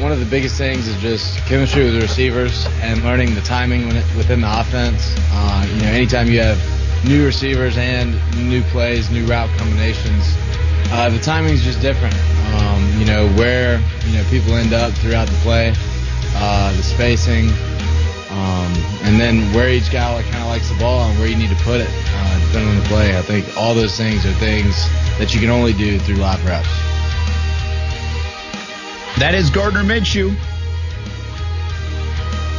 one of the biggest things is just chemistry with the receivers and learning the timing within the offense. Uh, you know, anytime you have new receivers and new plays, new route combinations, uh, the timing is just different. Um, you know, where you know people end up throughout the play, uh, the spacing, um, and then where each guy like, kind of likes the ball and where you need to put it, uh, depending on the play. I think all those things are things that you can only do through live reps. That is Gardner Minshew.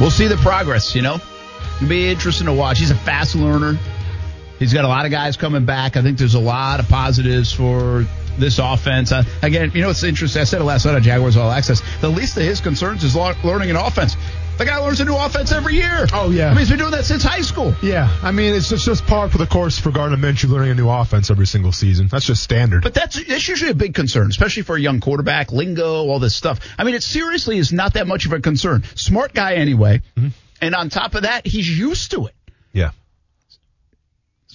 We'll see the progress, you know. It'll be interesting to watch. He's a fast learner. He's got a lot of guys coming back. I think there's a lot of positives for this offense. Uh, again, you know, it's interesting. I said it last night on Jaguars All Access. The least of his concerns is learning an offense. The guy learns a new offense every year. Oh, yeah. I mean, he's been doing that since high school. Yeah, I mean it's just, just par for the course for Gardner Minshew learning a new offense every single season. That's just standard. But that's that's usually a big concern, especially for a young quarterback. Lingo, all this stuff. I mean, it seriously is not that much of a concern. Smart guy anyway, mm-hmm. and on top of that, he's used to it. yeah,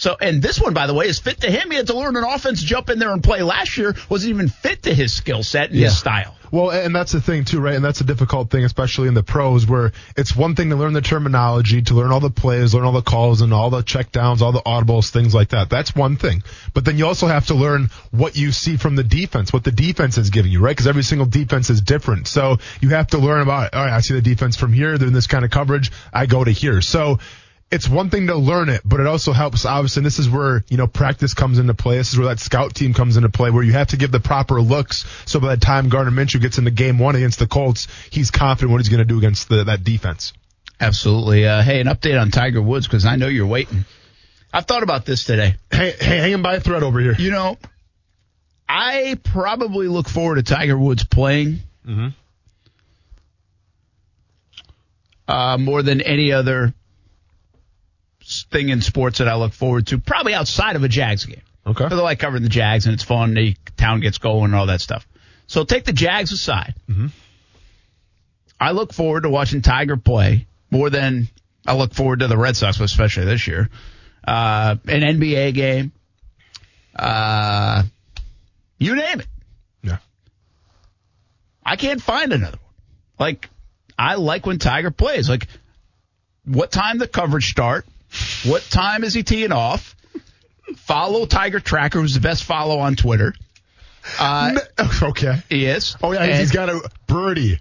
So, and this one, by the way, is fit to him. He had to learn an offense, jump in there and play last year. Wasn't even fit to his skill set and Yeah. his style. Well, and that's the thing too, right? And that's a difficult thing, especially in the pros, where it's one thing to learn the terminology, to learn all the plays, learn all the calls, and all the checkdowns, all the audibles, things like that. That's one thing. But then you also have to learn what you see from the defense, what the defense is giving you, right? Because every single defense is different. So you have to learn about, all right, I see the defense from here. They're in this kind of coverage. I go to here. So it's one thing to learn it, but it also helps obviously and this is where, you know, practice comes into play. This is where that scout team comes into play where you have to give the proper looks so by the time Gardner Minshew gets into game one against the Colts, he's confident what he's going to do against the, that defense. Absolutely. Uh, hey, an update on Tiger Woods because I know you're waiting. I've thought about this today. Hey, hey, hanging by a thread over here. You know, I probably look forward to Tiger Woods playing uh, more than any other s- thing in sports that I look forward to, probably outside of a Jags game. Okay. Because I like covering the Jags and it's fun. The town gets going and all that stuff. So take the Jags aside. I look forward to watching Tiger play more than I look forward to the Red Sox, especially this year. Uh, an NBA game. Uh, you name it. Yeah. I can't find another one. Like, I like when Tiger plays. Like, what time the coverage start? What time is he teeing off? Follow Tiger Tracker, who's the best follow on Twitter. Uh, okay. he is. Oh yeah, And he's got a birdie,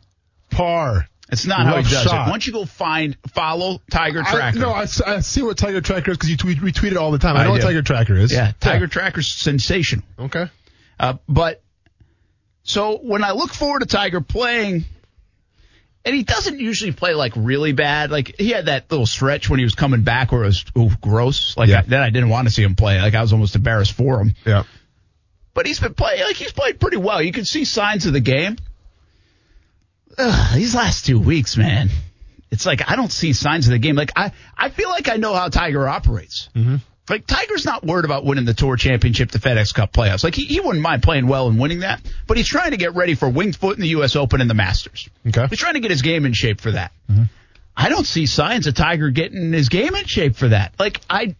par. It's not how he does shot. it. Why don't you go find follow Tiger I, Tracker? no, I, see what Tiger Tracker is because you tweet, retweet it all the time. I I know what. Tiger Tracker is. yeah, Tiger Tracker's sensational. Okay. Uh, but so when I look forward to Tiger playing, and he doesn't usually play like really bad. Like he had that little stretch when he was coming back where it was ooh, gross. Like Yeah. I, then I didn't want to see him play. Like I was almost embarrassed for him. Yeah. But he's been playing like he's played pretty well. You can see signs of the game. Ugh, these last two weeks, man, it's like I don't see signs of the game. Like I, I feel like I know how Tiger operates. Mm-hmm. Like Tiger's not worried about winning the Tour Championship, the FedEx Cup playoffs. Like he, he wouldn't mind playing well and winning that, but he's trying to get ready for Winged Foot in the U.S. Open and the Masters. Okay. He's trying to get his game in shape for that. Mm-hmm. I don't see signs of Tiger getting his game in shape for that. Like I,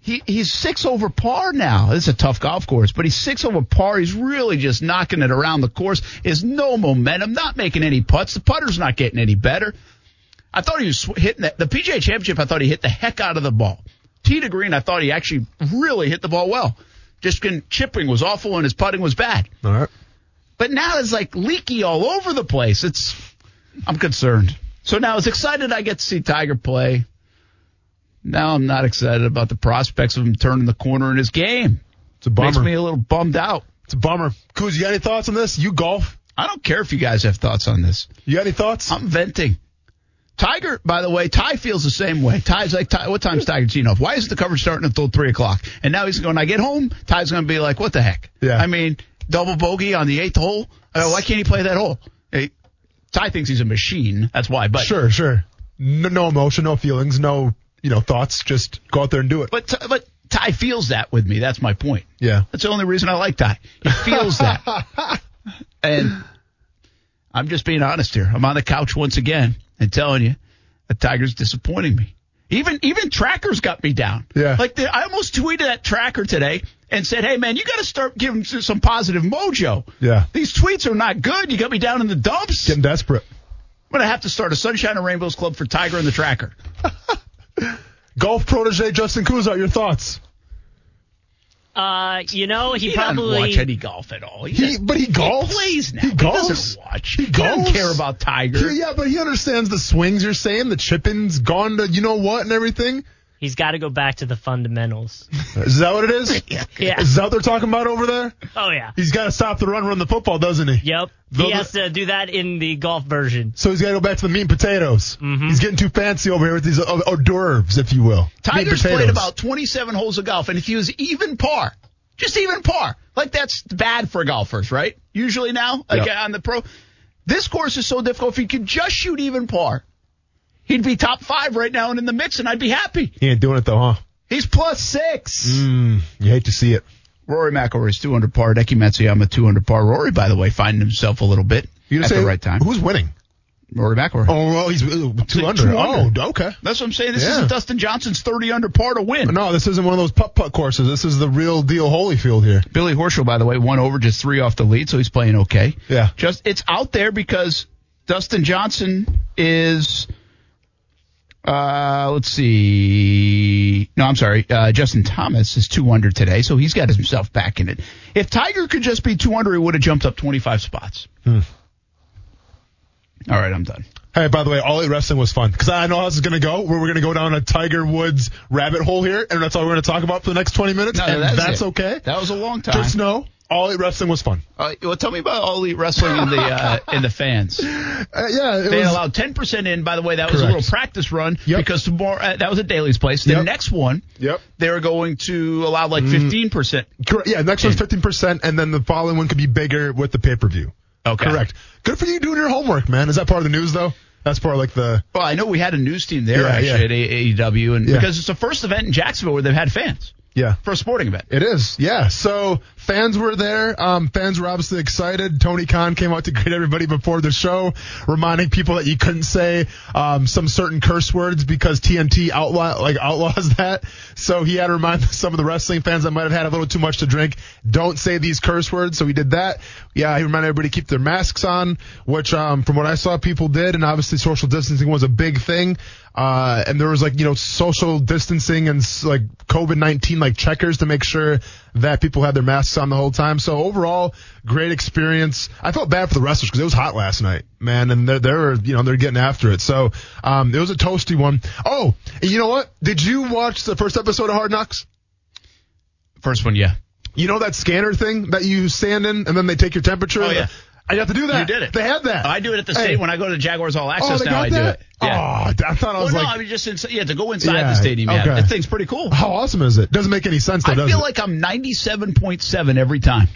he he's six over par now. This is a tough golf course, but he's six over par. He's really just knocking it around the course. Is no momentum, not making any putts. The putter's not getting any better. I thought he was hitting that. The PGA Championship, I thought he hit the heck out of the ball. Tee to green, I thought he actually really hit the ball well. Just can, chipping was awful and his putting was bad. All right. But now it's like leaky all over the place. It's I'm concerned. So now as excited I get to see Tiger play. Now I'm not excited about the prospects of him turning the corner in his game. It's a bummer. Makes me a little bummed out. It's a bummer. Kuz, you got any thoughts on this? You golf? I don't care if you guys have thoughts on this. You got any thoughts? I'm venting. Tiger, by the way, Ty feels the same way. Ty's like, Ty, what time's Tiger teeing off? Why isn't the coverage starting until three o'clock? And now he's going. When I get home, Ty's going to be like, what the heck? Yeah. I mean, double bogey on the eighth hole. Uh, why can't he play that hole? Hey, Ty thinks he's a machine. That's why. But Sure, sure. No, no emotion, no feelings, no you know thoughts. Just go out there and do it. but but Ty feels that with me. That's my point. Yeah. That's the only reason I like Ty. He feels that. and I'm just being honest here. I'm on the couch once again and telling you the Tigers disappointing me. Even even trackers got me down. Yeah. Like the, I almost tweeted that tracker today and said, "Hey man, you got to start giving some positive mojo." Yeah. These tweets are not good. You got me down in the dumps. Getting desperate. I'm gonna have to start a Sunshine and Rainbows Club for Tiger and the Tracker. Golf protege Justin Kuzar, your thoughts? Uh, you know, he, He probably doesn't watch any golf at all. He, He, just- but he golfs. plays now. He golfs. doesn't watch. He He doesn't care about Tiger. He- yeah, but he understands the swings you're saying, the chippings gone to you know what and everything. He's got to go back to the fundamentals. Is that what it is? Yeah. Is that what they're talking about over there? Oh yeah. He's got to stop the run, run the football, doesn't he? Yep. Those He are- has to do that in the golf version. So he's got to go back to the meat and potatoes. Mm-hmm. He's getting too fancy over here with these hors hors d'oeuvres, if you will. Meat Tiger's played about 27 holes of golf, and if he was even par, just even par, like that's bad for golfers, right? Usually now, like Yep. on the pro, this course is so difficult. If he could just shoot even par, he'd be top five right now and in the mix, and I'd be happy. He ain't doing it though, huh? He's plus six. Mm, you hate to see it. Rory McIlroy's 200 par. Deki Matsuyama 200 par. Rory, by the way, finding himself a little bit You at say the right time. Who's winning? Rory McIlroy. Oh, well, he's uh, two under. 200. Oh, okay. That's what I'm saying. This Yeah. isn't Dustin Johnson's 30 under par to win. No, this isn't one of those putt putt courses. This is the real deal Holyfield here. Billy Horschel, by the way, one over, just three off the lead, so he's playing okay. Yeah. Just it's out there because Dustin Johnson is. Uh, let's see. No, I'm sorry. Uh, Justin Thomas is two under today, so he's got himself back in it. If Tiger could just be two under, he would have jumped up 25 spots. Hmm. All right, I'm done. Hey, by the way, All Elite Wrestling was fun because I know how this is going to go. Where we're going to go down a Tiger Woods rabbit hole here, and that's all we're going to talk about for the next 20 minutes, No, and that's that's, it. okay. That was a long time. Just know, All Elite Wrestling was fun. Uh, well, tell me about all elite wrestling in the uh, in the fans. Uh, yeah, it They was. allowed 10% in. By the way, that was a little practice run Yep. because tomorrow uh, that was at Daily's place. The Yep. next one, Yep. they're going to allow like 15%. Correct. Yeah, next one's 15%, and then the following one could be bigger with the pay per view. Okay. Correct. Good for you doing your homework, man. Is that part of the news, though? That's part of like the. Well, I know we had a news team there Yeah, actually yeah. at AEW, and Yeah. because it's the first event in Jacksonville where they've had fans Yeah. for a sporting event. It is, yeah. So fans were there. Um, fans were obviously excited. Tony Khan came out to greet everybody before the show, reminding people that you couldn't say um, some certain curse words because TNT outlaw like outlaws that. So he had to remind some of the wrestling fans that might have had a little too much to drink, don't say these curse words. So he did that. Yeah, he reminded everybody to keep their masks on, which um, from what I saw, people did, and obviously social distancing was a big thing. Uh, and there was like, you know, social distancing and like COVID-19 like checkers to make sure that people had their masks on the whole time. So overall, great experience. I felt bad for the wrestlers because it was hot last night, man, and they're, they're, you know, they're getting after it. So, um, it was a toasty one. Oh, and you know what? Did you watch the first episode of Hard Knocks? First one, yeah. You know that scanner thing that you stand in and then they take your temperature? Oh, yeah. I got to do that. You did it. They had that. I do it at the Hey. state when I go to the Jaguars All Oh, Access they now. got I do that? it. Yeah. Oh, I thought I well, was no, I mean just inside, yeah to go inside Yeah, the stadium. Yeah, okay. that thing's pretty cool. how awesome is it? Doesn't make any sense though, I feel it? like I'm 97.7 every time.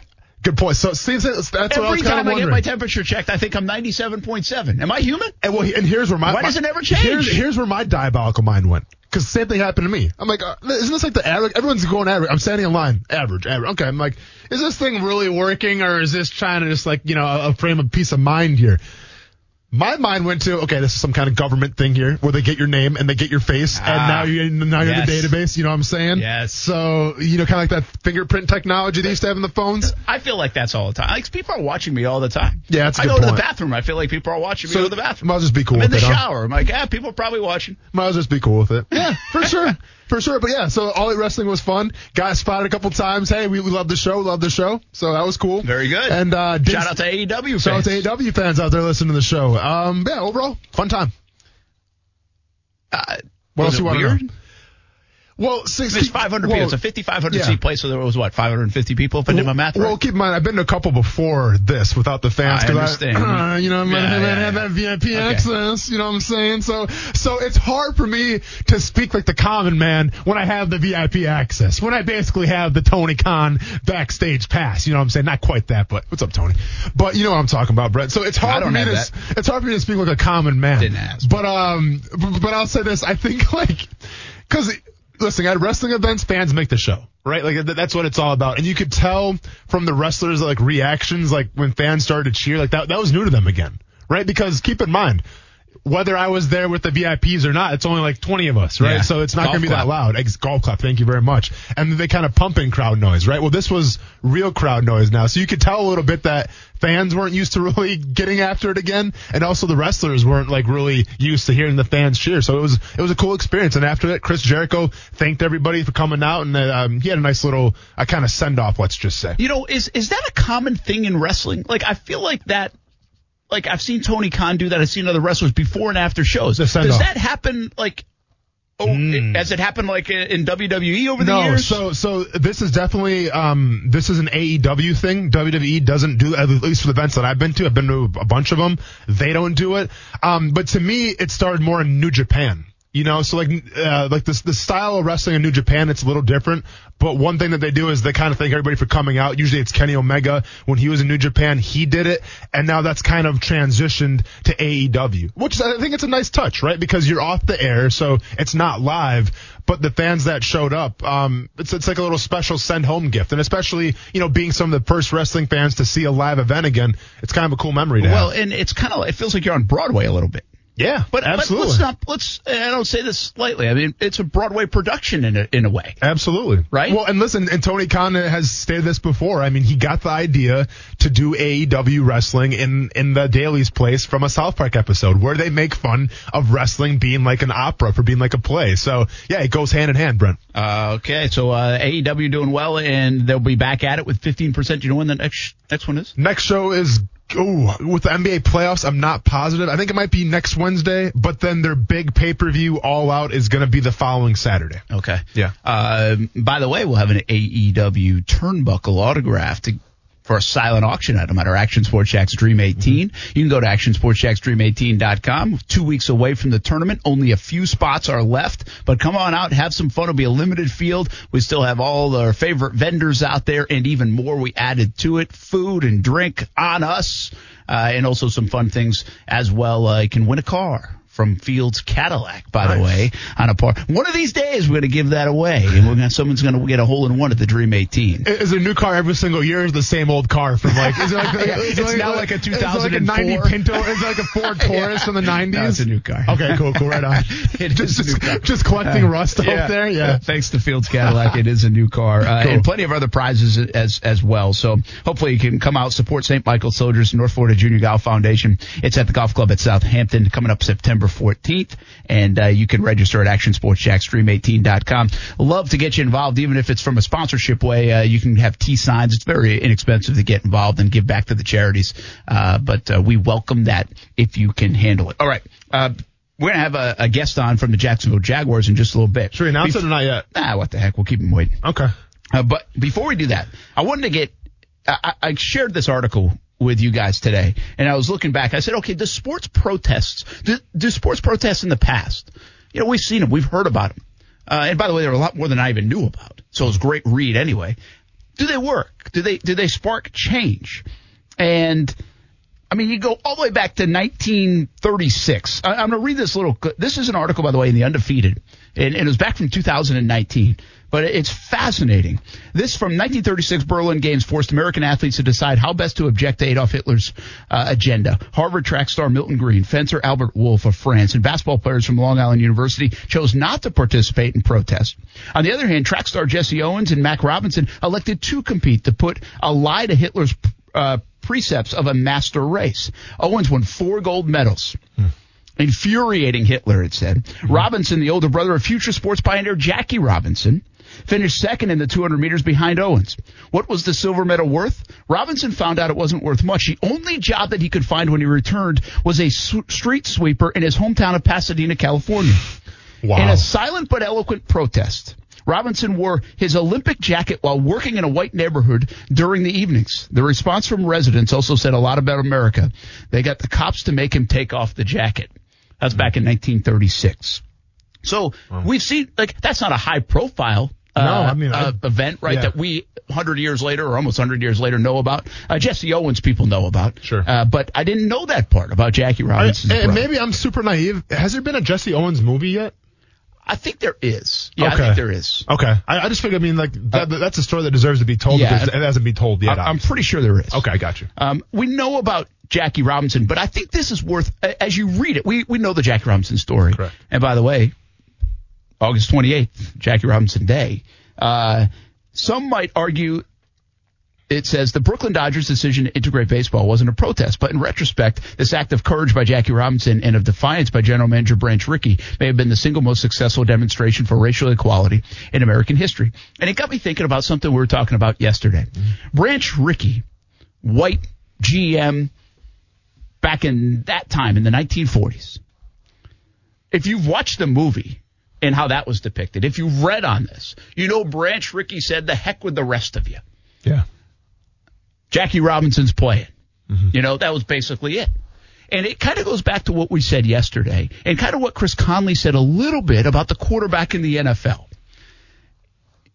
Good point. So see, that's what I was Every kind time I wondering. get my temperature checked, I think I'm 97.7. Am I human? and, well, and here's where my Why my- does it never change? Here's, here's where my diabolical mind went. Because the same thing happened to me. I'm like, uh, isn't this like the average? Everyone's going average. I'm standing in line, average, average. Okay, I'm like, is this thing really working, or is this trying to just like you know a, a frame of peace of mind here? My mind went to okay, this is some kind of government thing here where they get your name and they get your face, and Ah, now you're now you're in the database. You know what I'm saying? Yes. So you know, kind of like that fingerprint technology they used to have in the phones. I feel like that's all the time. Like people are watching me all the time. Yeah, that's a I go to the bathroom. I feel like people are watching me go to the bathroom. Might as well just be cool I'm in the it. huh? shower. I'm like, yeah, people are probably watching. Might as well just be cool with it. Yeah, for sure. For sure. But yeah, so All Wrestling was fun. Got spotted a couple times. Hey, we, we love the show. Love the show. So that was cool. Very good. And uh, did- Shout out to AEW shout out fans. to AEW fans out there listening to the show. Um, yeah, overall, fun time. Uh, What else you want to weird? know? Well, six, It's 500 well, people. It's a 5,500 yeah. seat place, so there was what 550 people if I did my math right. Well, keep in mind, I've been to a couple before this without the fans. I understand. you know, man, Yeah, I yeah, have yeah. that VIP access. You know what I'm saying? So, so it's hard for me to speak like the common man when I have the VIP access. When I basically have the Tony Khan backstage pass. You know what I'm saying? Not quite that, but what's up, Tony? But you know what I'm talking about, Brett. So it's hard I for me to that. it's hard for me to speak like a common man. Didn't ask. But um, but, but I'll say this. I think like because listen, at wrestling events, fans make the show, right? Like th- that's what it's all about. And you could tell from the wrestlers like reactions, like when fans started to cheer, like that that was new to them again, right? Because keep in mind. Whether I was there with the VIPs or not, it's only like 20 of us, right? Yeah. So it's not going to be that loud. Ex- golf clap, thank you very much. And they kind of pump in crowd noise, right? Well, this was real crowd noise now. So you could tell a little bit that fans weren't used to really getting after it again. And also the wrestlers weren't like really used to hearing the fans cheer. So it was, it was a cool experience. And after that, Chris Jericho thanked everybody for coming out and um, he had a nice little, uh, kind of send off, let's just say. You know, is is that a common thing in wrestling? Like, I feel like that. Like, I've seen Tony Khan do that. I've seen other wrestlers before and after shows. Does send-off. that happen? Like, oh, Mm. has it happened like in WWE over the no, years? so so this is definitely um this is an AEW thing. WWE doesn't do at least for the events that I've been to. I've been to a bunch of them. They don't do it. Um, but to me, it started more in New Japan. You know, so like uh, like this the style of wrestling in New Japan, it's a little different. But one thing that they do is they kind of thank everybody for coming out. Usually it's Kenny Omega when he was in New Japan, he did it, and now that's kind of transitioned to AEW, which I think it's a nice touch, right? Because you're off the air, so it's not live. But the fans that showed up, um, it's it's like a little special send home gift, and especially you know being some of the first wrestling fans to see a live event again, it's kind of a cool memory to well, have. and it's kind of it feels like you're on Broadway a little bit. Yeah, But, absolutely. but let's not let's I don't say this lightly. I mean, it's a Broadway production in a in a way. Absolutely. Right? Well, and listen, and Tony Khan has stated this before. I mean, he got the idea to do AEW wrestling in, in the Daily's place from a South Park episode where they make fun of wrestling being like an opera for being like a play. So yeah, it goes hand in hand, Brent. Uh, okay, so uh, AEW doing well, and they'll be back at it with 15%. Do you know when the next next one is? Next show is Ooh, with the NBA playoffs, I'm not positive. I think it might be next Wednesday, but then their big pay per view all out is going to be the following Saturday. Okay. Yeah. Uh, by the way, we'll have an AEW turnbuckle autograph to, for a silent auction item at our Action Sports Jax Dream 18. You can go to actionsportshacksdream18.com. Two weeks away from the tournament. Only a few spots are left, but come on out, have some fun. It'll be a limited field. We still have all our favorite vendors out there and even more we added to it. Food and drink on us, uh, and also some fun things as well. Uh, you can win a car. From Fields Cadillac, by the way, on a par. One of these days, we're going to give that away, and we're gonna, someone's going to get a hole in one at the Dream 18. Is a new car every single year? Is the same old car from like? Is it like it It's now like a is it like a 90 Pinto? Is it like a Ford Taurus from the 90s? No, it's a new car. Okay, cool, cool, right on. It just, a just, collecting rust out there. Yeah. Thanks to Fields Cadillac, it is a new car, uh, Cool. and plenty of other prizes as as well. So hopefully you can come out support St. Michael Soldiers North Florida Junior Golf Foundation. It's at the golf club at Southampton coming up September 14th, and uh, you can register at ActionSportsShackStream18.com. Love to get you involved, even if it's from a sponsorship way. Uh, you can have T signs. It's very inexpensive to get involved and give back to the charities, uh, but uh, we welcome that if you can handle it. All right. Uh, we're going to have a, a guest on from the Jacksonville Jaguars in just a little bit. Should we announce it or not yet? Ah, what the heck? We'll keep him waiting. Okay. Uh, but before we do that, I wanted to get. I shared this article with you guys today, and I was looking back. I said, okay, the sports protests, do, sports protests in the past? You know, we've seen them, we've heard about them. Uh, and by the way, there were a lot more than I even knew about. So it was a great read anyway. Do they work? Do they do they spark change? And I mean, you go all the way back to 1936. I, I'm going to read this little. This is an article, by the way, in the Undefeated, and, and it was back from 2019. But it's fascinating. This from 1936 Berlin Games forced American athletes to decide how best to object to Adolf Hitler's uh, agenda. Harvard track star Milton Green, fencer Albert Wolf of France, and basketball players from Long Island University chose not to participate in protest. On the other hand, track star Jesse Owens and Mack Robinson elected to compete to put a lie to Hitler's uh, precepts of a master race. Owens won four gold medals. Infuriating Hitler, it said. Mm-hmm. Robinson, the older brother of future sports pioneer Jackie Robinson, finished second in the 200 meters behind Owens. What was the silver medal worth? Robinson found out it wasn't worth much. The only job that he could find when he returned was a s- street sweeper in his hometown of Pasadena, California. Wow. In a silent but eloquent protest, Robinson wore his Olympic jacket while working in a white neighborhood during the evenings. The response from residents also said a lot about America. They got the cops to make him take off the jacket. That's back in 1936. So we've seen like that's not a high profile. Uh, No, I mean, I- uh, event, right? yeah. That we 100 years later or almost 100 years later know about. Uh, Jesse Owens, people know about. Sure. Uh, but I didn't know that part about Jackie and maybe I'm super naive. Has there been a Jesse Owens movie yet? I think there is. Yeah, I Okay. think there is. Okay, I, I just figure. I mean, like that, that's a story that deserves to be told. yeah. because it hasn't been told yet. I, I'm pretty sure there is. okay, I got you. Um, we know about Jackie Robinson, but I think this is worth, as you read it, we, we know the Jackie Robinson story. Correct. And by the way, August 28th, Jackie Robinson Day. Uh, some might argue it says the Brooklyn Dodgers' decision to integrate baseball wasn't a protest, but in retrospect, this act of courage by Jackie Robinson and of defiance by general manager Branch Rickey may have been the single most successful demonstration for racial equality in American history. And it got me thinking about something we were talking about yesterday. Mm-hmm. Branch Rickey, white GM back in that time in the 1940s. If you've watched the movie and how that was depicted, if you've read on this, you know Branch Rickey said, the heck with the rest of you. Yeah. Jackie Robinson's playing. Mm-hmm. You know, that was basically it. And it kind of goes back to what we said yesterday and kind of what Chris Conley said a little bit about the quarterback in the NFL.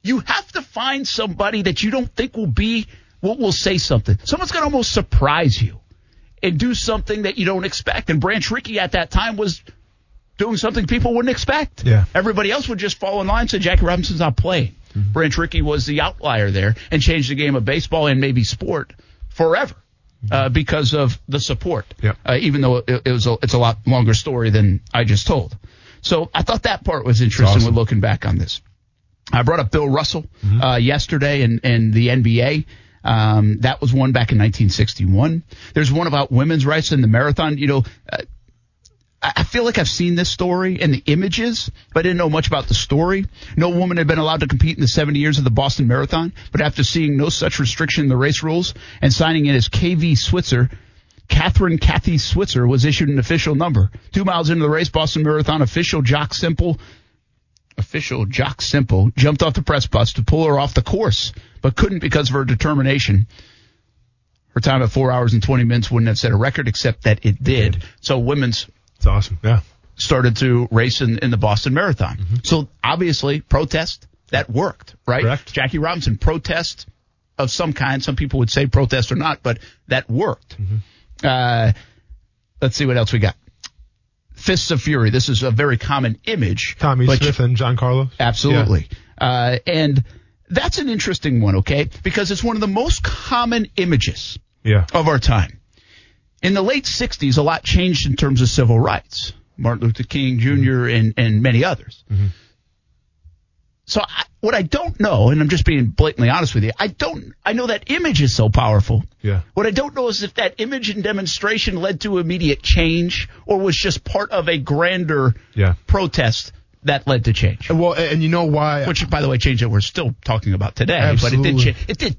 You have to find somebody that you don't think will be, will, will say something. Someone's going to almost surprise you and do something that you don't expect. And Branch Rickey at that time was doing something people wouldn't expect. Yeah. Everybody else would just fall in line and say Jackie Robinson's not playing. Branch Rickey was the outlier there and changed the game of baseball and maybe sport forever uh, because of the support. Yep. Uh, even though it, it was a, it's a lot longer story than I just told. So I thought that part was interesting awesome. when looking back on this. I brought up Bill Russell Mm-hmm. uh, yesterday and and the NBA. Um, that was one back in 1961. There's one about women's rights in the marathon. You know, uh, I feel like I've seen this story and the images, but I didn't know much about the story. No woman had been allowed to compete in the 70 years of the Boston Marathon, but after seeing no such restriction in the race rules and signing in as KV Switzer, Kathrine Kathy Switzer was issued an official number. Two miles into the race, Boston Marathon official Jock Semple official Jock Semple jumped off the press bus to pull her off the course, but couldn't because of her determination. Her time at four hours and 20 minutes wouldn't have set a record, except that it did. So women's It's awesome. Yeah. started to race in, in the Boston Marathon. So obviously, protest, that worked, right? Correct. Jackie Robinson, protest of some kind. Some people would say protest or not, but that worked. Uh, let's see what else we got. Fists of Fury. This is a very common image. Tommie Smith and John Carlos. Absolutely. Uh, and that's an interesting one, okay? Because it's one of the most common images Yeah. of our time. In the late 60s, a lot changed in terms of civil rights. Martin Luther King junior mm-hmm. and, and many others. Mm-hmm. So I, what I don't know, and I'm just being blatantly honest with you, I don't, I know that image is so powerful. Yeah. What I don't know is if that image and demonstration led to immediate change or was just part of a grander Yeah. protest that led to change. Well, and and you know why? Which, by the way, change that we're still talking about today, Absolutely. but it did, cha- it did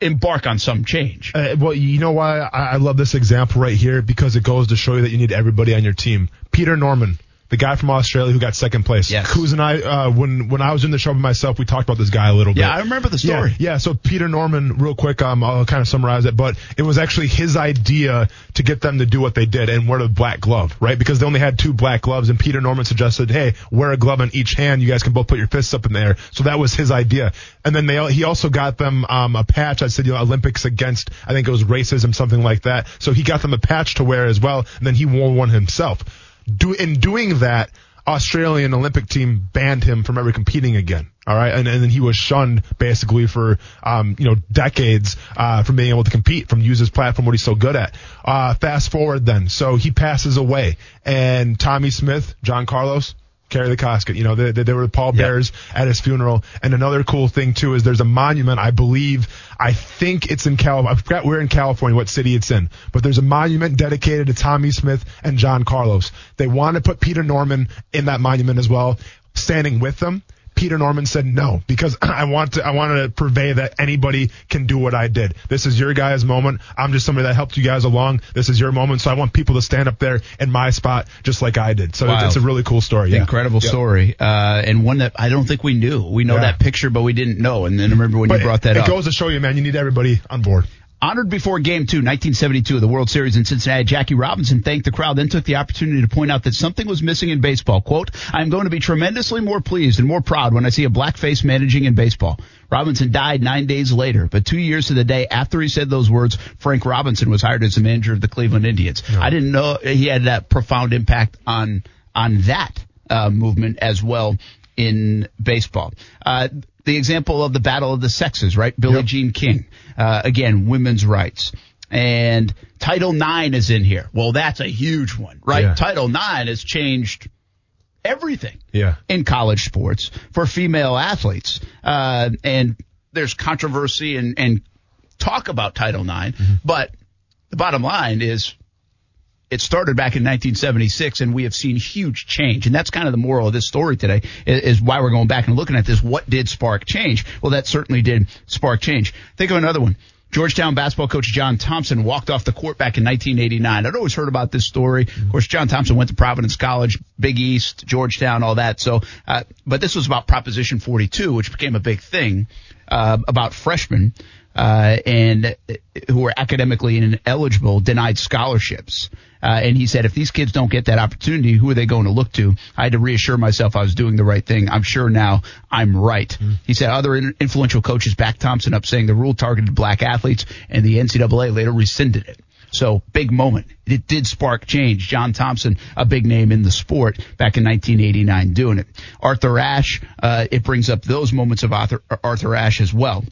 embark on some change. Uh, well, you know why I, I love this example right here because it goes to show you that you need everybody on your team. Peter Norman, the guy from Australia who got second place. Yes. Kuz and I, uh, when when I was in the show by myself, we talked about this guy a little bit. Yeah, I remember the story. Yeah, yeah. So Peter Norman, real quick, um, I'll kind of summarize it, but it was actually his idea to get them to do what they did and wear the black glove, right? Because they only had two black gloves, and Peter Norman suggested, hey, wear a glove on each hand. You guys can both put your fists up in the air. So that was his idea. And then they, he also got them um, a patch. I said, you know, Olympics against, I think it was racism, something like that. So he got them a patch to wear as well, and then he wore one himself. Do in doing that. Australian Olympic team banned him from ever competing again. All right, and, and then he was shunned basically for um, you know decades uh, from being able to compete, from use his platform, what he's so good at. Uh, fast forward then, so he passes away, and Tommie Smith, John Carlos, carry the casket. You know, they, they, they were the pallbearers at his funeral. And another cool thing too is there's a monument, I believe, I think it's in Cal, I forgot where in California, what city it's in, but there's a monument dedicated to Tommie Smith and John Carlos. They want to put Peter Norman in that monument as well, standing with them. Peter Norman said no because I want to I wanted to purvey that anybody can do what I did. This is your guys' moment. I'm just somebody that helped you guys along. This is your moment, so I want people to stand up there in my spot just like I did. So Wild. it's a really cool story. Yeah. Incredible Yep. story, uh, and one that I don't think we knew. We know Yeah. that picture, but we didn't know. And then remember when But you brought that it up. goes to show you, man, you need everybody on board. Honored before Game 2, 1972, of the World Series in Cincinnati, Jackie Robinson thanked the crowd, then took the opportunity to point out that something was missing in baseball. Quote, I am going to be tremendously more pleased and more proud when I see a black face managing in baseball. Robinson died nine days later, but two years to the day after he said those words, Frank Robinson was hired as the manager of the Cleveland Indians. I didn't know he had that profound impact on, on that, uh, movement as well in baseball. Uh, the example of the battle of the sexes, right? Billie Yep. Jean King. Uh, again, women's rights. And Title IX is in here. Well, that's a huge one, right? Yeah. Title IX has changed everything Yeah. in college sports for female athletes. Uh, and there's controversy and, and talk about Title IX, but the bottom line is it started back in 1976 and we have seen huge change. And that's kind of the moral of this story today is, why we're going back and looking at this. What did spark change? Well, that certainly did spark change. Think of another one. Georgetown basketball coach John Thompson walked off the court back in 1989. I'd always heard about this story. Of course, John Thompson went to Providence College, Big East, Georgetown, all that. So, uh, but this was about Proposition 42, which became a big thing uh, about freshmen uh, and uh, who were academically ineligible denied scholarships. Uh, and he said, if these kids don't get that opportunity, who are they going to look to? I had to reassure myself I was doing the right thing. I'm sure now I'm right. He said other in- influential coaches backed Thompson up saying the rule targeted black athletes and the NCAA later rescinded it. So big moment. It did spark change. John Thompson, a big name in the sport back in 1989 doing it. Arthur Ashe, uh, it brings up those moments of Arthur, Arthur Ashe as well.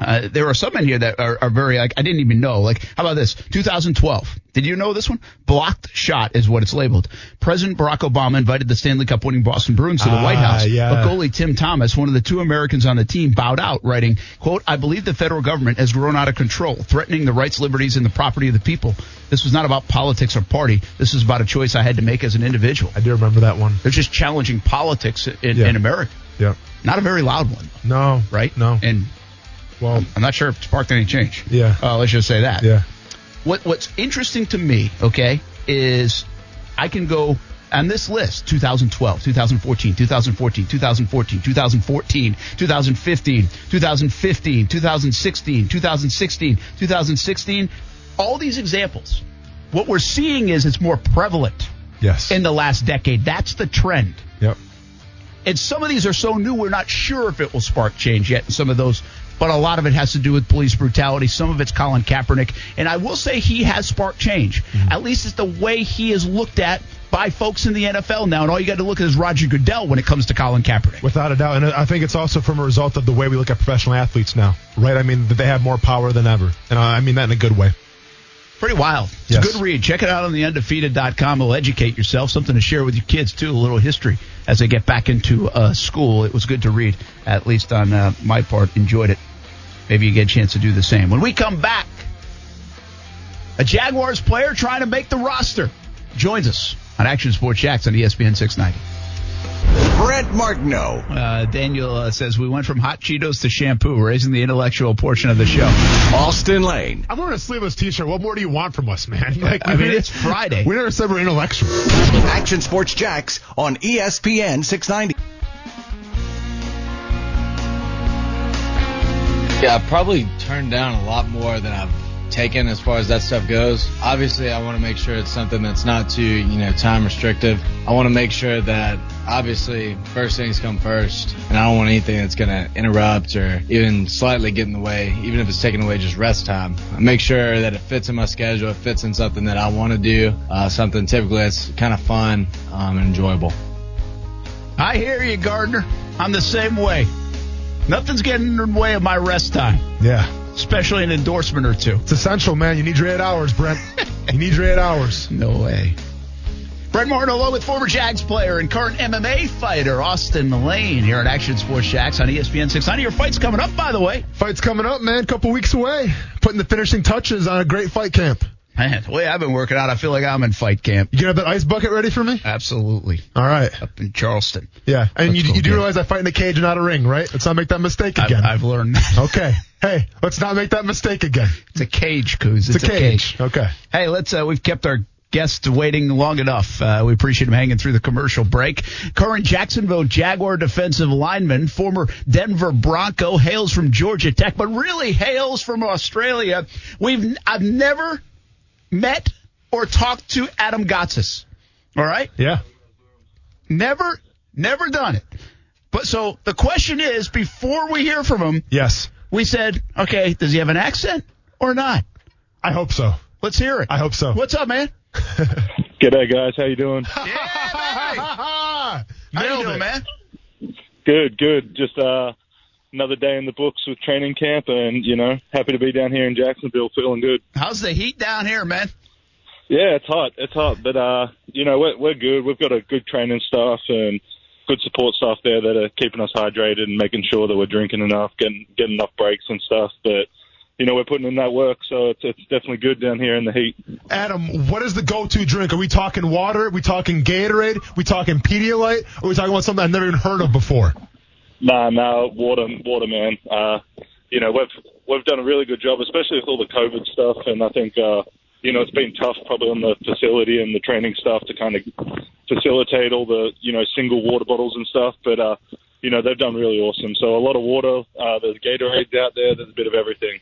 Uh, there are some in here that are, are very like I didn't even know. Like, how about this? 2012. Did you know this one? Blocked shot is what it's labeled. President Barack Obama invited the Stanley Cup winning Boston Bruins to the Ah, White House, yeah. but goalie Tim Thomas, one of the two Americans on the team, bowed out, writing, "quote I believe the federal government has grown out of control, threatening the rights, liberties, and the property of the people. This was not about politics or party. This was about a choice I had to make as an individual. I do remember that one. They're just challenging politics in, Yeah. in America. Yeah. Not a very loud one, No. right? No. And well, I'm not sure if it sparked any change. Yeah. Uh, let's just say that. yeah. What What's interesting to me, okay, is I can go on this list 2012, 2014, 2014, 2014, 2014, 2015, 2015, 2016, 2016, 2016. All these examples. What we're seeing is it's more prevalent Yes. in the last decade. That's the trend. yep. And some of these are so new, we're not sure if it will spark change yet in some of those. But a lot of it has to do with police brutality. Some of it's Colin Kaepernick. And I will say he has sparked change. At least it's the way he is looked at by folks in the NFL now. And all you got to look at is Roger Goodell when it comes to Colin Kaepernick. Without a doubt. And I think it's also from a result of the way we look at professional athletes now, right? I mean, that they have more power than ever. And I mean that in a good way. Pretty wild. It's Yes. a good read. Check it out on the undefeated.com. It'll educate yourself. Something to share with your kids, too. A little history as they get back into uh, school. It was good to read, at least on uh, my part. Enjoyed it. Maybe you get a chance to do the same. When we come back, a Jaguars player trying to make the roster joins us on Action Sports Jax on ESPN 690. Brent Martineau. Uh, Daniel uh, says we went from hot Cheetos to shampoo, raising the intellectual portion of the show. Austin Lane. I'm wearing a sleeveless t-shirt. What more do you want from us, man? Like, I mean, it's Friday. We never said we're intellectual. Action Sports Jax on ESPN 690. Yeah, I've probably turned down a lot more than I've taken as far as that stuff goes. Obviously, I want to make sure it's something that's not too, you know, time restrictive. I want to make sure that obviously first things come first, and I don't want anything that's going to interrupt or even slightly get in the way, even if it's taking away just rest time. I make sure that it fits in my schedule, it fits in something that I want to do, uh, something typically that's kind of fun um, and enjoyable. I hear you, Gardner. I'm the same way. Nothing's getting in the way of my rest time, Yeah. especially an endorsement or two. It's essential, man. You need your eight hours, Brent. you need your eight hours. No way. Brent Martin, along with former Jags player and current MMA fighter Austin Lane here at Action Sports Jax on ESPN 690. Your fight's coming up, by the way. Fight's coming up, man. Couple weeks away. Putting the finishing touches on a great fight camp. Man, the way I've been working out, I feel like I'm in fight camp. You gonna have that ice bucket ready for me? Absolutely. All right. Up in Charleston. Yeah, and you, Let's go you do get it. realize I fight in a cage and not a ring, right? Let's not make that mistake I've, again. I've learned that. okay. Hey, let's not make that mistake again. It's a cage, Coos. It's, It's, a cage. Okay. Hey, let's. Uh, we've kept our guests waiting long enough. Uh, we appreciate him hanging through the commercial break. Current Jacksonville Jaguar defensive lineman, former Denver Bronco, hails from Georgia Tech, but really hails from Australia. We've I've never met or talked to Adam Gotsis. All right, Yeah. never, never done it. But so the question is, before we hear from him, Yes. we said, okay, does he have an accent or not? I hope so. Let's hear it. I hope so. What's up, man? G'day, guys. How you doing? Yeah, How you doing, it. man? Good, good. Just uh, another day in the books with training camp, and you know, happy to be down here in Jacksonville, feeling good. How's the heat down here, man? Yeah, it's hot. It's hot, but uh, you know, we're we're good. We've got a good training staff and good support staff there that are keeping us hydrated and making sure that we're drinking enough, getting getting enough breaks and stuff. But you know, we're putting in that work, so it's it's definitely good down here in the heat. Adam, what is the go-to drink? Are we talking water? Are we talking Gatorade? Are we talking Pedialyte? Or are we talking about something I've never even heard of before? Nah, nah, water, water, man. Uh, you know, we've we've done a really good job, especially with all the COVID stuff, and I think uh, you know it's been tough probably on the facility and the training staff to kind of facilitate all the you know single water bottles and stuff, but uh, you know they've done really awesome. So a lot of water. Uh, there's Gatorades out there. There's a bit of everything.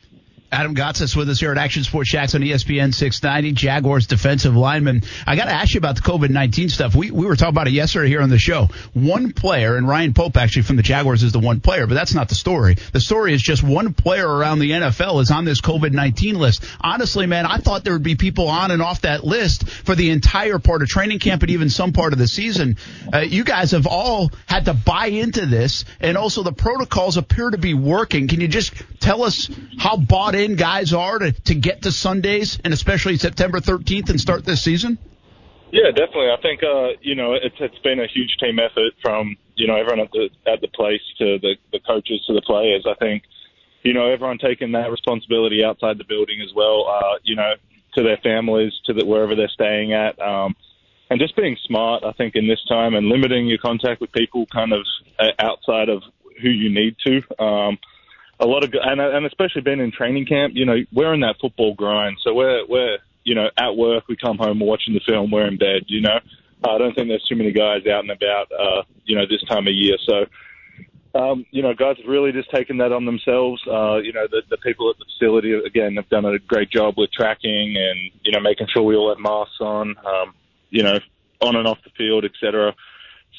Adam Gotsis with us here at Action Sports Jax on ESPN 690, Jaguars defensive lineman. I got to ask you about the COVID 19 stuff. We, we were talking about it yesterday here on the show. One player, and Ryan Pope actually from the Jaguars is the one player, but that's not the story. The story is just one player around the NFL is on this COVID 19 list. Honestly, man, I thought there would be people on and off that list for the entire part of training camp and even some part of the season. Uh, you guys have all had to buy into this, and also the protocols appear to be working. Can you just tell us how bought in guys are to, to get to Sundays and especially September 13th and start this season? Yeah, definitely. I think uh, you know it's it's been a huge team effort from you know everyone at the at the place to the the coaches to the players. I think you know everyone taking that responsibility outside the building as well. Uh, you know to their families, to the, wherever they're staying at, um, and just being smart. I think in this time and limiting your contact with people kind of uh, outside of who you need to. Um, a lot of and and especially being in training camp, you know, we're in that football grind, so we're we're you know at work, we come home, we're watching the film, we're in bed, you know. I don't think there's too many guys out and about, uh, you know, this time of year. So, um, you know, guys have really just taken that on themselves. Uh, you know, the, the people at the facility again have done a great job with tracking and you know making sure we all have masks on, um, you know, on and off the field, etc.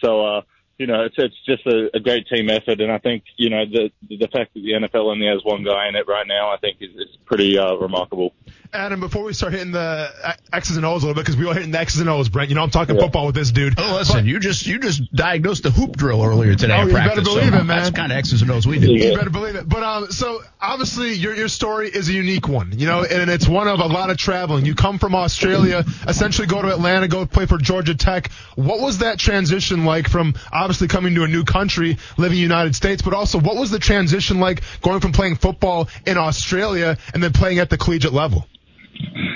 So, uh, you know, it's it's just a, a great team effort, and I think you know the the fact that the NFL only has one guy in it right now, I think is, is pretty uh, remarkable. Adam, before we start hitting the X's and O's a little bit, because we are hitting the X's and O's, Brent. You know, I'm talking Yeah. football with this dude. Oh, listen, you just you just diagnosed the hoop drill earlier today Oh, in you better believe so it, man. That's kind of X's and O's we do. You better believe it. But um, so obviously your your story is a unique one, you know, and it's one of a lot of traveling. You come from Australia, essentially go to Atlanta, go play for Georgia Tech. What was that transition like from obviously coming to a new country, living in the United States, but also what was the transition like going from playing football in Australia and then playing at the collegiate level?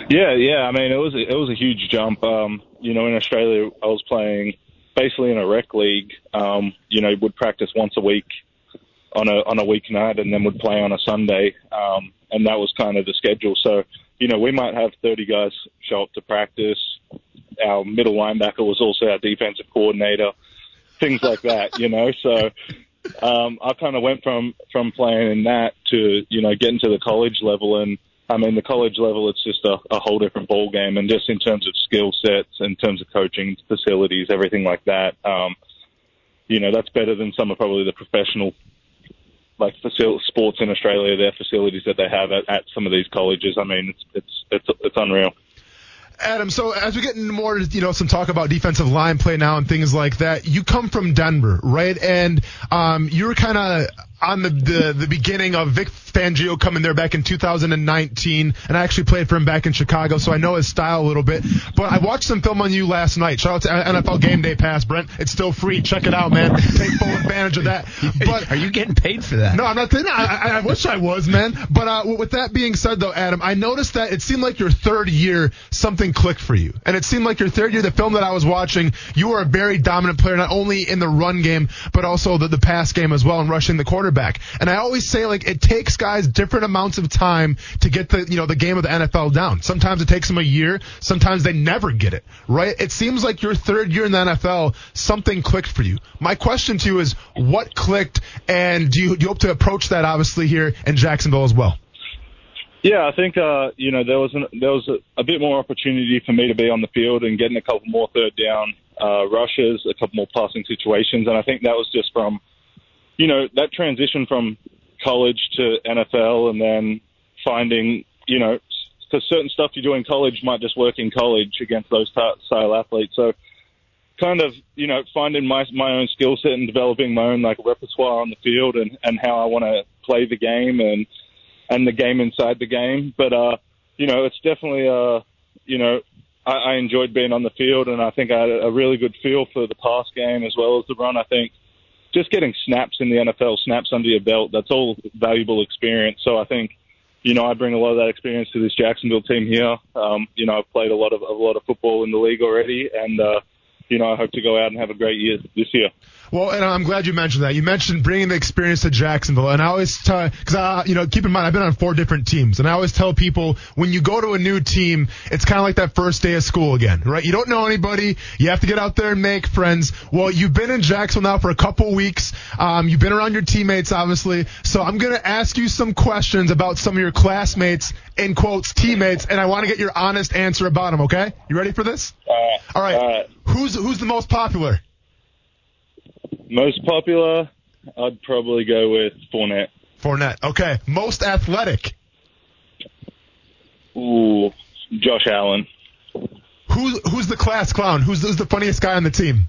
Yeah, yeah. I mean, it was a, it was a huge jump. Um, you know, in Australia, I was playing basically in a rec league. Um, you know, would practice once a week on a on a weeknight, and then would play on a Sunday. Um, and that was kind of the schedule. So, you know, we might have 30 guys show up to practice. Our middle linebacker was also our defensive coordinator. Things like that, you know. So, um, I kind of went from from playing in that to you know getting to the college level, and I mean the college level it's just a, a whole different ball game, and just in terms of skill sets, in terms of coaching, facilities, everything like that. Um, you know that's better than some of probably the professional like facil- sports in Australia. Their facilities that they have at, at some of these colleges. I mean it's it's it's, it's unreal. Adam, so as we get into more, you know, some talk about defensive line play now and things like that, you come from Denver, right? And um, you were kind of on the, the the beginning of Vic Fangio coming there back in 2019, and I actually played for him back in Chicago, so I know his style a little bit. But I watched some film on you last night. Shout out to NFL Game Day Pass, Brent. It's still free. Check it out, man. Take full advantage of that. But Are you getting paid for that? no, I'm not. I, I, wish I was, man. But uh, with that being said, though, Adam, I noticed that it seemed like your third year something clicked for you, and it seemed like your third year, the film that I was watching, you were a very dominant player, not only in the run game but also the, the pass game as well, and rushing the quarterback. And I always say like it takes guys different amounts of time to get the you know the game of the NFL down. Sometimes it takes them a year, sometimes they never get it right. It seems like your third year in the NFL, something clicked for you. My question to you is, what clicked, and do you, do you hope to approach that obviously here in Jacksonville as well? Yeah, I think uh, you know there was an, there was a, a bit more opportunity for me to be on the field and getting a couple more third down uh, rushes, a couple more passing situations, and I think that was just from you know that transition from college to NFL, and then finding you know because certain stuff you do in college might just work in college against those style athletes. So kind of you know finding my my own skill set and developing my own like repertoire on the field and and how I want to play the game and and the game inside the game. But uh, you know, it's definitely uh, you know, I, I enjoyed being on the field, and I think I had a really good feel for the pass game as well as the run. I think just getting snaps in the NFL, snaps under your belt, that's all valuable experience. So I think. You know, I bring a lot of that experience to this Jacksonville team here. Um, you know, I've played a lot of a lot of football in the league already, and uh, you know, I hope to go out and have a great year this year. Well, and I'm glad you mentioned that. You mentioned bringing the experience to Jacksonville, and I always tell, because I, you know, keep in mind, I've been on four different teams, and I always tell people when you go to a new team, it's kind of like that first day of school again, right? You don't know anybody, you have to get out there and make friends. Well, you've been in Jacksonville now for a couple weeks, um, you've been around your teammates, obviously, so I'm gonna ask you some questions about some of your classmates, in quotes, teammates, and I want to get your honest answer about them. Okay? You ready for this? Uh, All right. all right. Who's who's the most popular? Most popular, I'd probably go with Fournette. Fournette. Okay. Most athletic. Ooh, Josh Allen. Who's who's the class clown? Who's, who's the funniest guy on the team?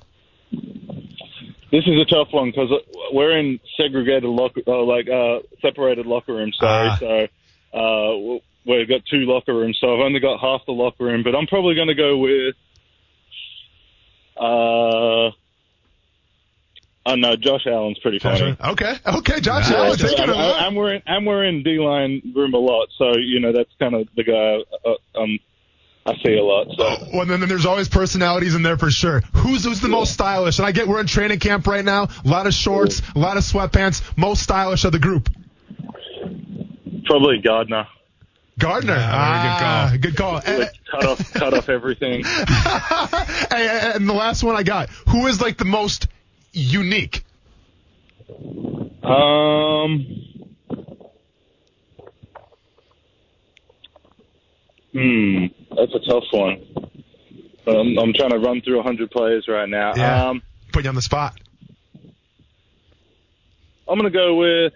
This is a tough one because we're in segregated locker, uh, like uh, separated locker rooms. Sorry, Ah. so uh, we've got two locker rooms. So I've only got half the locker room, but I'm probably going to go with. Uh, oh no, Josh Allen's pretty funny. Okay. Okay. Josh Yeah, Allen So, taking and, a look. and we're in and we're in D line room a lot, so you know that's kind of the guy uh, um I see a lot. So Well, then, then there's always personalities in there for sure. Who's who's the most stylish? And I get we're in training camp right now. A lot of shorts, a lot of sweatpants. Most stylish of the group. probably Gardner. Gardner. Yeah, good call. Good call. Like, cut off cut off everything. And, and- and the last one I got. Who is like the most unique? Um. Hmm, that's a tough one. I'm, I'm trying to run through 100 players right now. Yeah. Um, Put you on the spot. I'm going to go with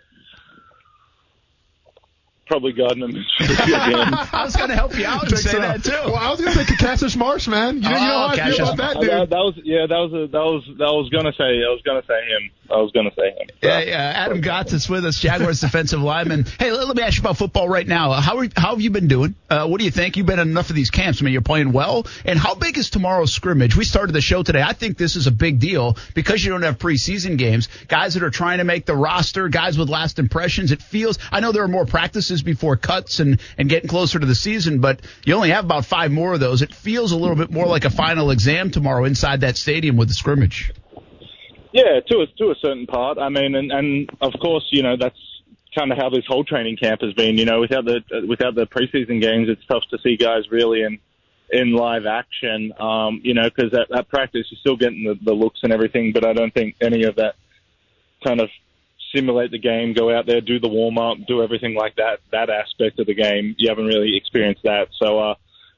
probably Gardner Minshew again. I was going to help you out and Takes say that too. Well, I was gonna say Cassius Marsh, man. You, know- you know Oh, how I feel about that dude. that, that was yeah, that was a, that was that was gonna say I was gonna say him. I was gonna say him. Yeah, yeah. Adam Gotsis with us, Jaguars defensive lineman. Hey, let, let me ask you about football right now. Uh, How are, how have you been doing? Uh, what do you think? You've been in enough of these camps. I mean, you're playing well. And how big is tomorrow's scrimmage? We started the show today. I think this is a big deal because you don't have preseason games. Guys that are trying to make the roster, guys with last impressions. It feels. I know there are more practices before cuts and and getting closer to the season, but you only have about five more of those. It feels a little bit more like a final exam tomorrow inside that stadium with the scrimmage. Yeah, to a to a certain part. I mean, and and of course, you know that's kind of how this whole training camp has been. You know, without the without the preseason games, it's tough to see guys really in in live action. Um, you know, because at, at practice you're still getting the, the looks and everything, but I don't think any of that kind of simulate the game, go out there, do the warm up, do everything like that. That aspect of the game, you haven't really experienced that. So, uh,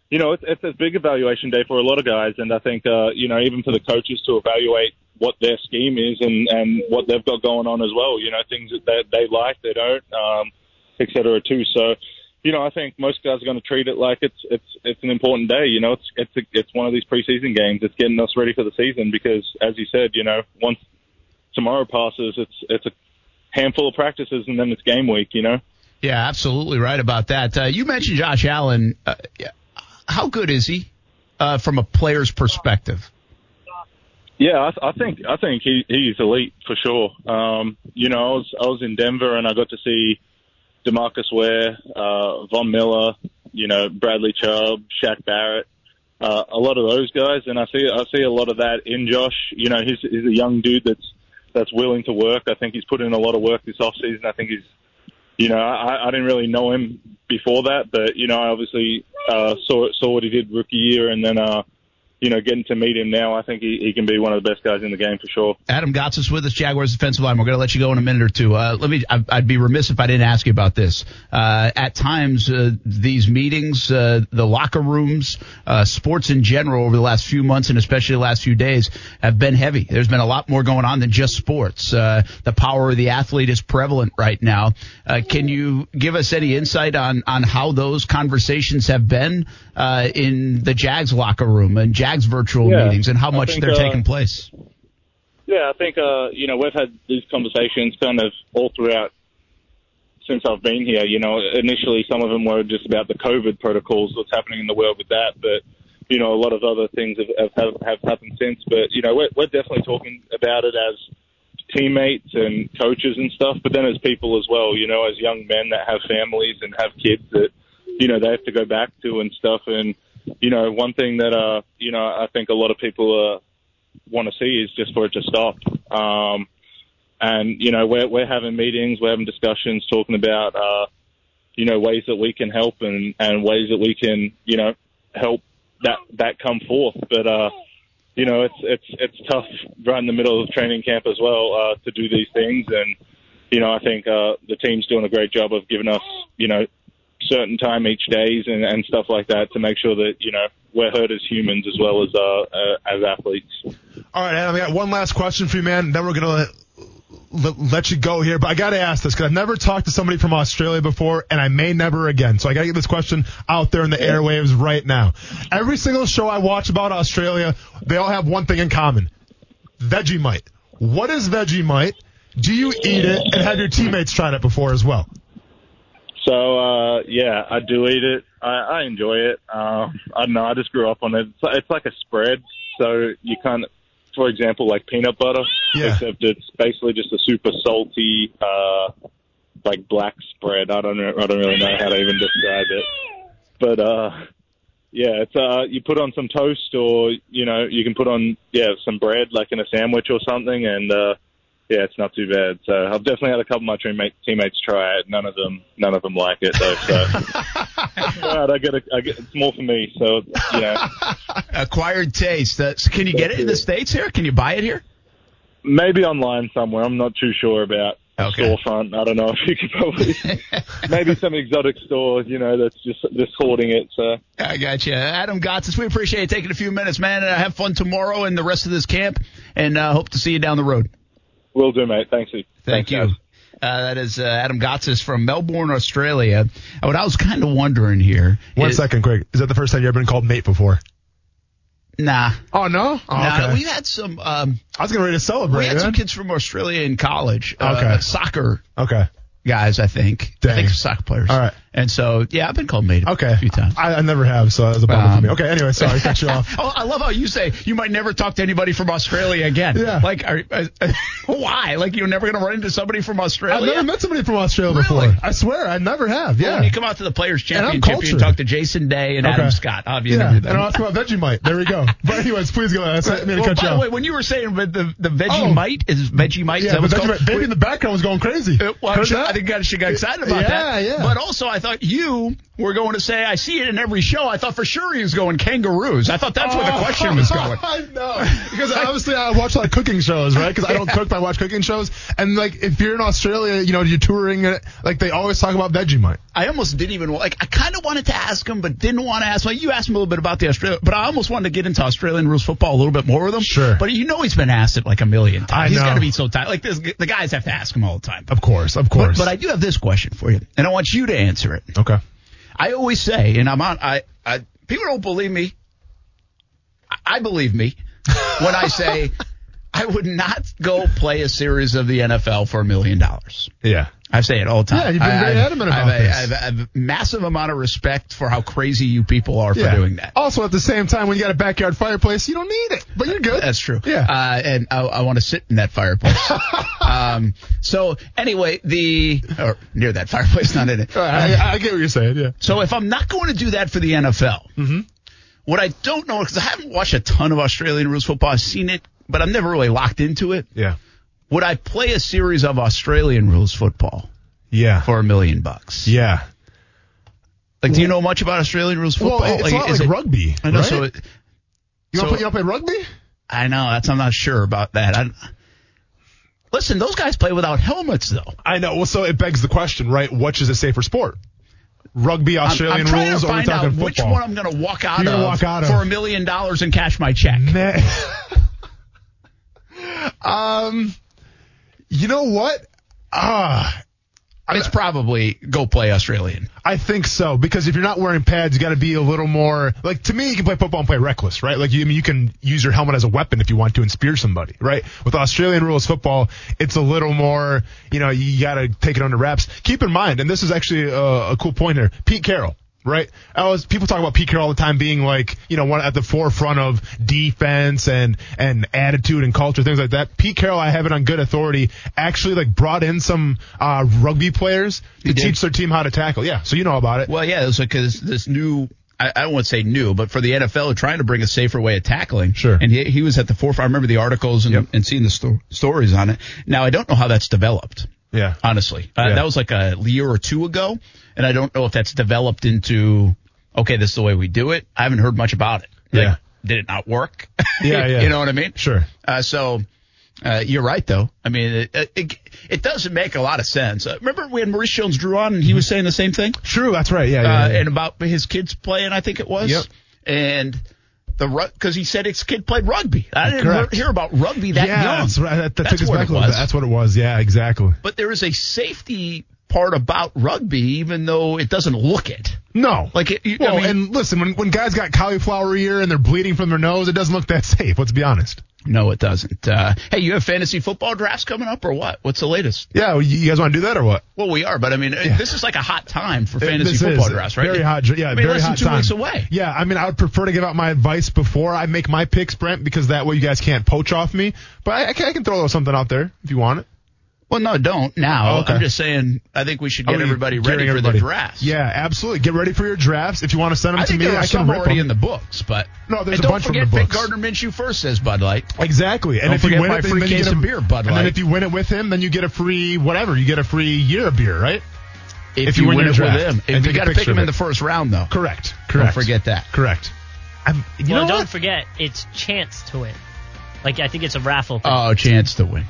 you know, it's, it's a big evaluation day for a lot of guys, and I think, uh, you know, even for the coaches to evaluate what their scheme is and and what they've got going on as well. You know, things that they, they like, they don't, um, et cetera, too. So, you know, I think most guys are going to treat it like it's it's it's an important day. You know, it's it's a, it's one of these preseason games. It's getting us ready for the season because, as you said, you know, once tomorrow passes, it's it's a handful of practices and then it's game week. You know. Yeah, absolutely right about that. Uh, you mentioned Josh Allen. Uh, how good is he uh, from a player's perspective? Yeah, I, I think I think he, he's elite for sure. Um, you know, I was I was in Denver and I got to see DeMarcus Ware, uh, Von Miller, you know, Bradley Chubb, Shaq Barrett, uh, a lot of those guys, and I see I see a lot of that in Josh. You know, he's he's a young dude that's that's willing to work. I think he's put in a lot of work this off season. I think he's, you know, I, I didn't really know him before that, but you know, I obviously uh, saw saw what he did rookie year, and then uh, you know, getting to meet him now, I think he, he can be one of the best guys in the game for sure. Adam Gotsis with us, Jaguars defensive line. We're going to let you go in a minute or two. Uh, let me, I, would be remiss if I didn't ask you about this. Uh, at times, uh, these meetings, uh, the locker rooms, uh, sports in general over the last few months and especially the last few days have been heavy. There's been a lot more going on than just sports. Uh, the power of the athlete is prevalent right now. can you give us any insight on, on how those conversations have been, in the Jags locker room and Jags Jags virtual yeah, meetings and how much think, they're uh, taking place? Yeah, I think uh, you know we've had these conversations kind of all throughout since I've been here. You know, initially some of them were just about the COVID protocols, what's happening in the world with that, but you know a lot of other things have have, have happened since. But you know we're, we're definitely talking about it as teammates and coaches and stuff, but then as people as well. You know, as young men that have families and have kids that you know they have to go back to and stuff and you know, one thing that uh, you know, I think a lot of people uh, want to see is just for it to stop. Um, and you know, we're we're having meetings, we're having discussions, talking about uh, you know, ways that we can help and and ways that we can, you know, help that that come forth. But uh, you know, it's it's it's tough right in the middle of training camp as well uh, to do these things and. You know, I think uh, the team's doing a great job of giving us, you know, certain time each days and, and stuff like that to make sure that you know we're heard as humans as well as uh, uh, as athletes. All right, Adam, I got one last question for you, man. Then we're gonna let, let you go here, but I got to ask this because I've never talked to somebody from Australia before, and I may never again. So I got to get this question out there in the airwaves right now. Every single show I watch about Australia, they all have one thing in common: Vegemite. What is Vegemite? Do you eat it, and have your teammates tried it before as well? So uh, yeah, I do eat it. I, I enjoy it. Um, I don't know. I just grew up on it. It's, it's like a spread. So you kind of, for example, like peanut butter, yeah. except it's basically just a super salty, uh, like black spread. I don't. know. I don't really know how to even describe it. But uh, yeah, it's uh, you put on some toast, or you know, you can put on yeah some bread, like in a sandwich or something, and uh, yeah, it's not too bad. So I've definitely had a couple of my teammate, teammates try it. None of them, none of them like it though. So right, I get, a, I get it's more for me. So yeah, acquired taste. Uh, so can you get it in the states here? Can you buy it here? Maybe online somewhere. I'm not too sure about okay. storefront. I don't know if you could probably maybe some exotic store, you know, that's just just hoarding it. So I got you, Adam Gotsis. We appreciate you taking a few minutes, man. And uh, have fun tomorrow and the rest of this camp, and uh, hope to see you down the road. Will do, mate. Thanks. Thank Thanks, you. Uh, that is uh, Adam Gotsis from Melbourne, Australia. What I was kind of wondering here. One is, second, Craig. Is that the first time you've ever been called mate before? Nah. Oh no. Oh, nah, okay. We've had some. Um, I was getting ready to celebrate. We had man. some kids from Australia in college. Uh, okay. Soccer. Okay. Guys, I think. Dang. I think soccer players. All right. And so, yeah, I've been called mate okay. a few times. I, I never have, so that was a bummer um, for me. Okay, anyway, sorry, cut you off. oh, I love how you say you might never talk to anybody from Australia again. Yeah. Like, are, uh, why? Like, you're never going to run into somebody from Australia? I've never met somebody from Australia really? before. I swear, I never have. Yeah. Well, when you come out to the Players Championship, you talk to Jason Day and okay. Adam Scott. Obviously, yeah. and I'll ask about Vegemite. There we go. but anyways, please go ahead. I well, by the way, when you were saying the the Vegemite oh. is Vegemite, yeah, that Vegemite, baby in the background was going crazy. Uh, well, I think she got excited about yeah, that. Yeah, yeah. But also, I thought you were going to say, I see it in every show. I thought for sure he was going kangaroos. I thought that's where the question was going. I know. Because obviously I watch a lot of cooking shows, right? Because I don't cook, but I watch cooking shows. And like, if you're in Australia, you know, you're touring uh, like they always talk about Vegemite. I almost didn't even, like, I kind of wanted to ask him, but didn't want to ask. Like, you asked him a little bit about the Australia, but I almost wanted to get into Australian rules football a little bit more with him. Sure. But you know he's been asked it like a million times. I He's got to be so tired. Like, this, the guys have to ask him all the time. Of course, of course. But, but I do have this question for you, and I want you to answer it. Okay. I always say, and I'm on, I, I people don't believe me. I, I believe me when I say I would not go play a series of the NFL for a million dollars. Yeah. I say it all the time. Yeah, you've been very I- adamant about this. I have a- I have a massive amount of respect for how crazy you people are for Yeah. doing that. Also, at the same time, when you got a backyard fireplace, you don't need it, but you're good. That's true. Yeah. Uh, and I, I want to sit in that fireplace. um, so anyway, the or near that fireplace, not in it. I, I get what you're saying. Yeah. So if I'm not going to do that for the NFL, Mm-hmm. what I don't know because I haven't watched a ton of Australian rules football, I've seen it, but I'm never really locked into it. Yeah. Would I play a series of Australian rules football Yeah. for a million bucks? Yeah. Like, do you know much about Australian rules football? Well, it's a lot like it- rugby. I know. right? So, it, you so- want to play rugby? I know that's. I'm not sure about that. I, listen, those guys play without helmets, though. I know. Well, so it begs the question, right? Which is a safer sport? Rugby, I'm- Australian I'm, rules, to or we're find talking football? which one I'm going to walk out, of gonna walk out of. for a million dollars and cash my check. Um, you know what? Ah, It's probably go play Australian. I think so because if you're not wearing pads, you got to be a little more like to me. You can play football and play reckless, right? Like you, I mean, you can use your helmet as a weapon if you want to and spear somebody, right? With Australian rules football, it's a little more, you know, you got to take it under wraps. Keep in mind, and this is actually a, a cool point here. Pete Carroll. Right, I was people talk about Pete Carroll all the time being like you know one at the forefront of defense and and attitude and culture things like that. Pete Carroll, I have it on good authority, actually like brought in some uh, rugby players to teach their team how to tackle. Yeah, so you know about it. Well, yeah, it was because this new. I, I don't want to say new, but for the NFL, trying to bring a safer way of tackling. Sure. And he, he was at the forefront. I remember the articles and, Yep. and seeing the sto- stories on it. Now, I don't know how that's developed. Yeah. honestly. Uh, Yeah. That was like a year or two ago, and I don't know if that's developed into okay, this is the way we do it. I haven't heard much about it. Like, Yeah. did it not work? Yeah, yeah. you know what I mean? Sure. Uh, so. Uh, you're right, though. I mean, it, it, it doesn't make a lot of sense. Uh, remember we had Maurice Jones-Drew on, and he was saying the same thing, True, that's right. Yeah, yeah. uh, yeah. and about his kids playing. I think it was. Yep. And the because he said his kid played rugby. I didn't Correct. hear, about rugby that yeah, young. that's right. That, that That's took us back a little bit. That's what it was. Yeah, exactly. but there is a safety part about rugby, even though it doesn't look it. No, Like it, you- well, I mean, and listen, when when guys got cauliflower ear and they're bleeding from their nose, it doesn't look that safe. Let's be honest. no, it doesn't. Uh, hey, you have fantasy football drafts coming up or what? What's the latest? Yeah, well, you guys want to do that or what? Well, we are, but I mean, this is like a hot time for fantasy This football drafts, right? Very hot. Yeah, I mean, very less than hot two time. weeks away. Yeah, I mean, I would prefer to give out my advice before I make my picks, Brent, because that way you guys can't poach off me. But I, I, can, I can throw something out there if you want it. Well, no, don't now. Oh, okay. I'm just saying. I think we should get Oh, everybody ready for everybody- the drafts. Yeah, absolutely. Get ready for your drafts. If you want to send them I to think me, I can some rip already them. in the books, but No, there's and a don't bunch from forget the pick books. Gardner Minshew first, says Bud Light. Exactly. And Don't if you win my it, then, free then you get a, of beer, Bud Light. And then if you win it with him, then you get a free whatever. You get a free year of beer, right? If, If you, you win win your it with him, if take you a got to pick him in the first round, though. Correct. Correct. Don't forget that. Correct. I'm, you well, don't forget, it's chance to win. Like I think it's a raffle. Oh, chance to win.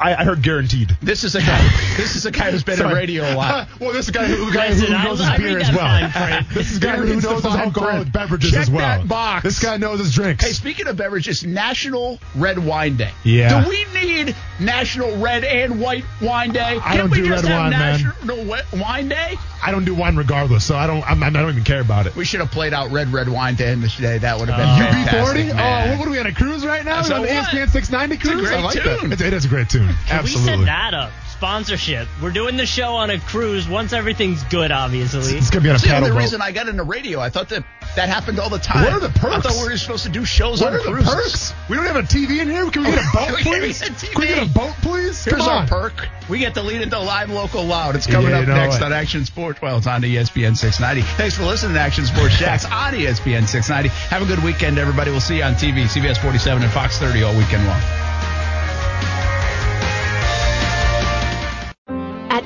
I, I heard guaranteed. This is a guy. this is a guy who's been in radio a lot. well, this is a guy who, guy Listen, who I- knows his beer as well. this is a guy who knows his print. beverages Check as well. that box. This guy knows his drinks. Hey, speaking of beverages, National Red Wine Day. Yeah. Do we need National Red and White Wine Day? I Can't don't we do just red have wine, man. National Wet Wine Day? I don't do wine regardless, so I don't. I'm, I don't even care about it. We should have played out Red Red Wine Day this day. That would have been Uh, fantastic. UB40? man. Oh, what are we on a cruise right now? So on the? ESPN 690 cruise? I like tune. that. It, it is a great tune. Hmm, can Absolutely. we set that up? Sponsorship. We're doing the show on a cruise once everything's good, obviously. It's gonna be on a That's the paddle only boat. reason I got into radio. I thought that that happened all the time. What are the perks? I thought we were supposed to do shows what on are the cruises. perks? We don't have a TV in here. Can we get a boat, Can we please? get a Can we get a boat, please? Here's Come our on. perk. We get to lead into live local loud. It's coming Yeah, up next it. on Action Sports. Well, it's on ESPN 690. Thanks for listening to Action Sports Jax on ESPN 690. Have a good weekend, everybody. We'll see you on TV, CBS 47 and Fox 30 all weekend long.